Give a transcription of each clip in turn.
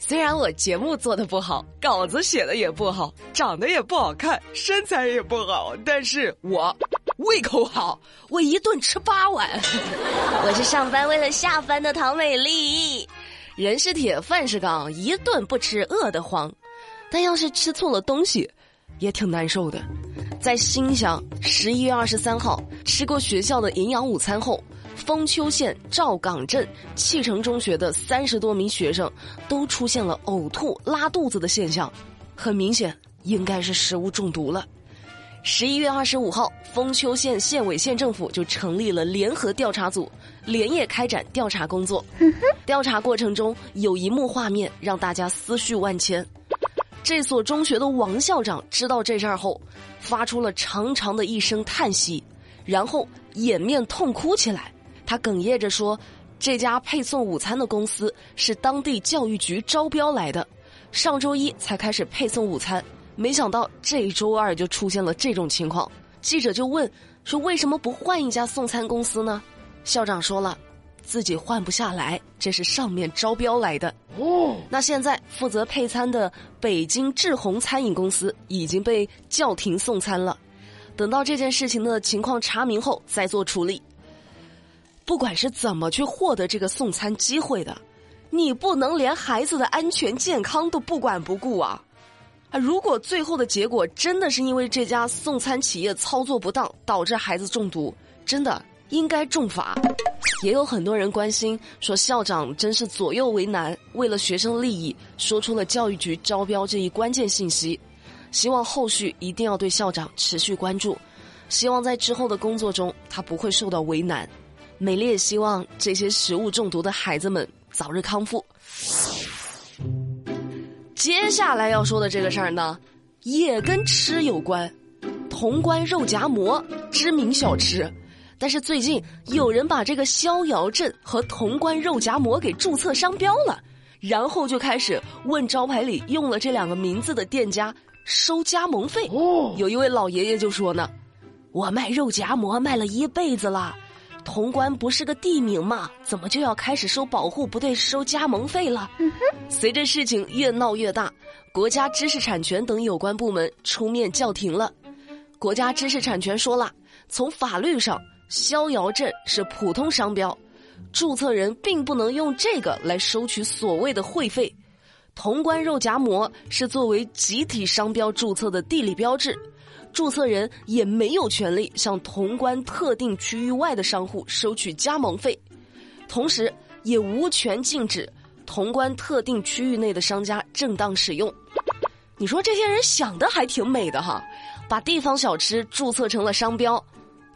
虽然我节目做的不好，稿子写的也不好，长得也不好看，身材也不好，但是我胃口好，我一顿吃八碗。我是上班为了下班的唐美丽，人是铁，饭是钢，一顿不吃饿得慌。但要是吃错了东西，也挺难受的。在新乡，十一月二十三号吃过学校的营养午餐后。丰丘县赵岗镇汽城中学的三十多名学生都出现了呕吐、拉肚子的现象，很明显应该是食物中毒了。十一月二十五号，丰丘县县委县政府就成立了联合调查组，连夜开展调查工作。调查过程中有一幕画面让大家思绪万千。这所中学的王校长知道这事儿后，发出了长长的一声叹息，然后掩面痛哭起来。他哽咽着说：“这家配送午餐的公司是当地教育局招标来的，上周一才开始配送午餐，没想到这周二就出现了这种情况。”记者就问：“说为什么不换一家送餐公司呢？”校长说了：“自己换不下来，这是上面招标来的。”哦，那现在负责配餐的北京志宏餐饮公司已经被叫停送餐了，等到这件事情的情况查明后再做处理。不管是怎么去获得这个送餐机会的，你不能连孩子的安全健康都不管不顾啊！啊，如果最后的结果真的是因为这家送餐企业操作不当导致孩子中毒，真的应该重罚。也有很多人关心说，校长真是左右为难，为了学生利益说出了教育局招标这一关键信息，希望后续一定要对校长持续关注，希望在之后的工作中他不会受到为难。美丽也希望这些食物中毒的孩子们早日康复。接下来要说的这个事儿呢，也跟吃有关。潼关肉夹馍，知名小吃，但是最近有人把这个逍遥镇和潼关肉夹馍给注册商标了，然后就开始问招牌里用了这两个名字的店家收加盟费。有一位老爷爷就说呢：“我卖肉夹馍卖了一辈子了。”潼关不是个地名吗？怎么就要开始收保护不对、收加盟费了？随着事情越闹越大，国家知识产权等有关部门出面叫停了。国家知识产权说了，从法律上，逍遥镇是普通商标，注册人并不能用这个来收取所谓的会费。潼关肉夹馍是作为集体商标注册的地理标志。注册人也没有权利向潼关特定区域外的商户收取加盟费，同时也无权禁止潼关特定区域内的商家正当使用。你说这些人想的还挺美的哈，把地方小吃注册成了商标，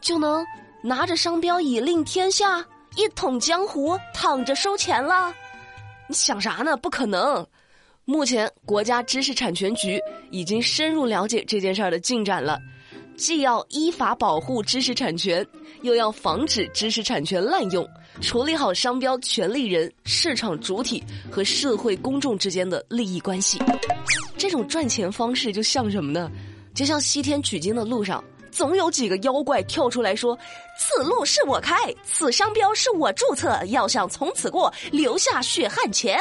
就能拿着商标以令天下，一统江湖，躺着收钱了？你想啥呢？不可能。目前，国家知识产权局已经深入了解这件事儿的进展了，既要依法保护知识产权，又要防止知识产权滥用，处理好商标权利人、市场主体和社会公众之间的利益关系。这种赚钱方式就像什么呢？就像西天取经的路上，总有几个妖怪跳出来说：“此路是我开，此商标是我注册，要想从此过，留下血汗钱。”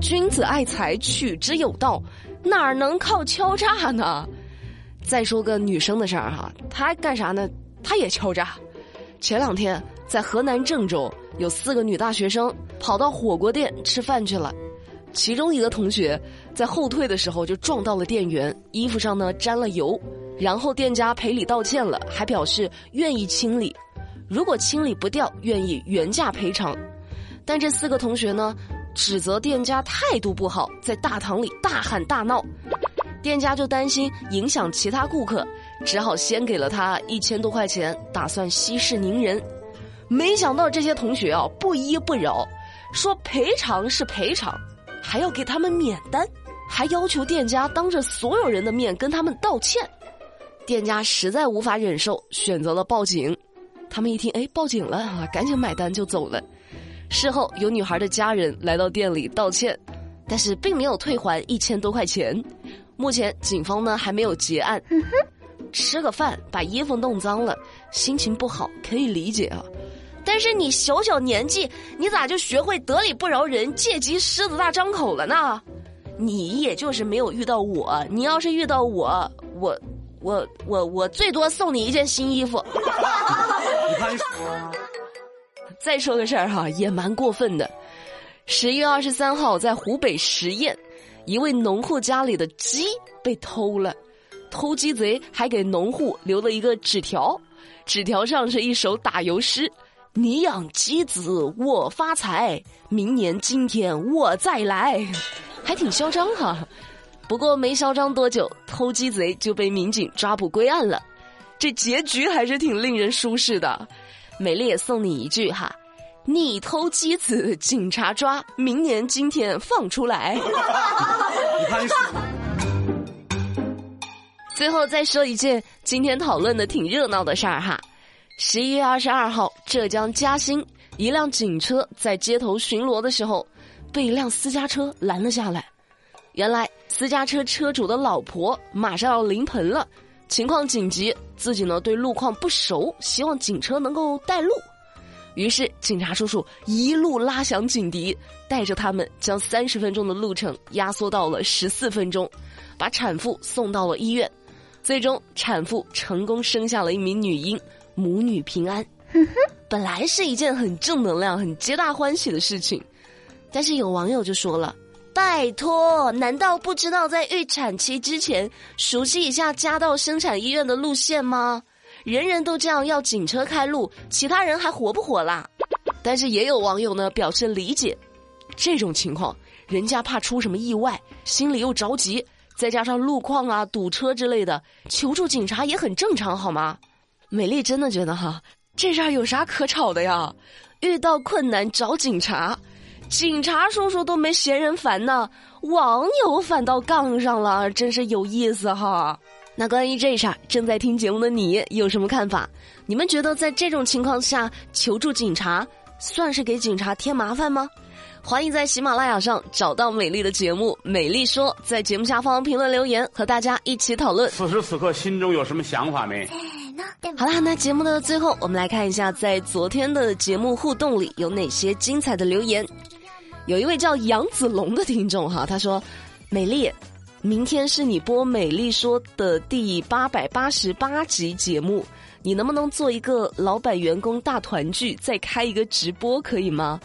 君子爱财，取之有道，哪能靠敲诈呢？再说个女生的事儿哈，她干啥呢？她也敲诈。前两天在河南郑州，有四个女大学生跑到火锅店吃饭去了，其中一个同学在后退的时候就撞到了店员，衣服上呢沾了油，然后店家赔礼道歉了，还表示愿意清理，如果清理不掉，愿意原价赔偿。但这四个同学呢？指责店家态度不好，在大堂里大喊大闹，店家就担心影响其他顾客，只好先给了他一千多块钱，打算息事宁人。没想到这些同学啊不依不饶，说赔偿是赔偿，还要给他们免单，还要求店家当着所有人的面跟他们道歉。店家实在无法忍受，选择了报警。他们一听，哎，报警了啊，赶紧买单就走了。事后，有女孩的家人来到店里道歉，但是并没有退还一千多块钱。目前，警方呢还没有结案。吃个饭把衣服弄脏了，心情不好可以理解啊，但是你小小年纪，你咋就学会得理不饶人，借机狮子大张口了呢？你也就是没有遇到我，你要是遇到我，我，我，我，我最多送你一件新衣服。再说个事儿哈，也蛮过分的。十一月二十三号，在湖北十堰，一位农户家里的鸡被偷了，偷鸡贼还给农户留了一个纸条，纸条上是一首打油诗：“你养鸡子我发财，明年今天我再来。”还挺嚣张哈。不过没嚣张多久，偷鸡贼就被民警抓捕归案了。这结局还是挺令人舒适的。美丽也送你一句哈。你偷鸡子，警察抓，明年今天放出来。最后再说一件今天讨论的挺热闹的事儿哈。十一月二十二号，浙江嘉兴一辆警车在街头巡逻的时候，被一辆私家车拦了下来。原来私家车车主的老婆马上要临盆了，情况紧急，自己呢对路况不熟，希望警车能够带路。于是，警察叔叔一路拉响警笛，带着他们将三十分钟的路程压缩到了十四分钟，把产妇送到了医院。最终，产妇成功生下了一名女婴，母女平安。本来是一件很正能量、很皆大欢喜的事情，但是有网友就说了：“拜托，难道不知道在预产期之前熟悉一下家到生产医院的路线吗？”人人都这样要警车开路，其他人还活不活啦？但是也有网友呢表示理解，这种情况人家怕出什么意外，心里又着急，再加上路况啊堵车之类的，求助警察也很正常，好吗？美丽真的觉得哈，这事儿有啥可吵的呀？遇到困难找警察，警察叔叔都没嫌人烦呢，网友反倒杠上了，真是有意思哈。那关于这事儿，正在听节目的你有什么看法？你们觉得在这种情况下求助警察，算是给警察添麻烦吗？欢迎在喜马拉雅上找到美丽的节目《美丽说》，在节目下方评论留言，和大家一起讨论。此时此刻心中有什么想法没？好啦，那节目的最后，我们来看一下在昨天的节目互动里有哪些精彩的留言。有一位叫杨子龙的听众哈，他说：“美丽。”明天是你播《美丽说》的第八百八十八集节目，你能不能做一个老板员工大团聚，再开一个直播，可以吗？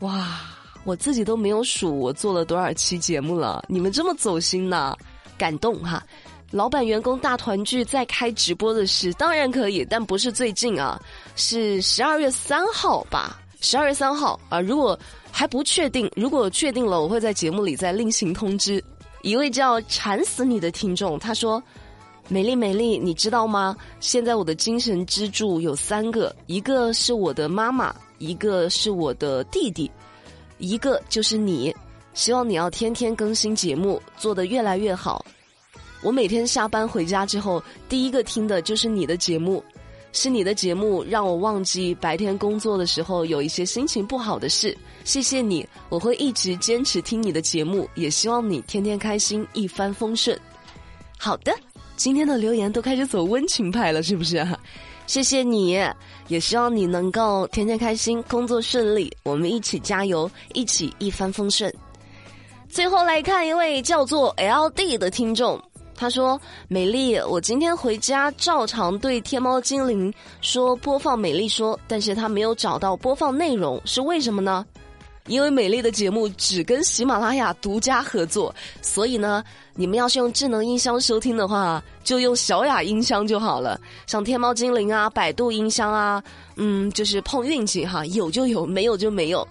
哇，我自己都没有数我做了多少期节目了，你们这么走心呢，感动哈！老板员工大团聚再开直播的事，当然可以，但不是最近啊，是十二月三号吧？十二月三号啊，如果还不确定，如果确定了，我会在节目里再另行通知。一位叫“馋死你”的听众他说：“美丽美丽，你知道吗？现在我的精神支柱有三个，一个是我的妈妈，一个是我的弟弟，一个就是你。希望你要天天更新节目，做得越来越好。我每天下班回家之后，第一个听的就是你的节目。”是你的节目让我忘记白天工作的时候有一些心情不好的事，谢谢你，我会一直坚持听你的节目，也希望你天天开心，一帆风顺。好的，今天的留言都开始走温情派了，是不是？谢谢你，也希望你能够天天开心，工作顺利，我们一起加油，一起一帆风顺。最后来看一位叫做 L D 的听众。他说：“美丽，我今天回家照常对天猫精灵说播放美丽说，但是他没有找到播放内容，是为什么呢？因为美丽的节目只跟喜马拉雅独家合作，所以呢，你们要是用智能音箱收听的话，就用小雅音箱就好了。像天猫精灵啊、百度音箱啊，嗯，就是碰运气哈，有就有，没有就没有。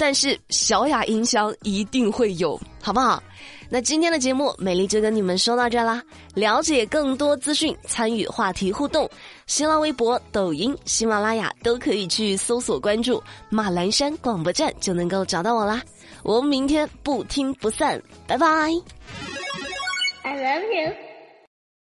但是小雅音箱一定会有，好不好？”那今天的节目，美丽就跟你们说到这啦。了解更多资讯，参与话题互动，新浪微博、抖音、喜马拉雅都可以去搜索关注马栏山广播站，就能够找到我啦。我们明天不听不散，拜拜。I love you.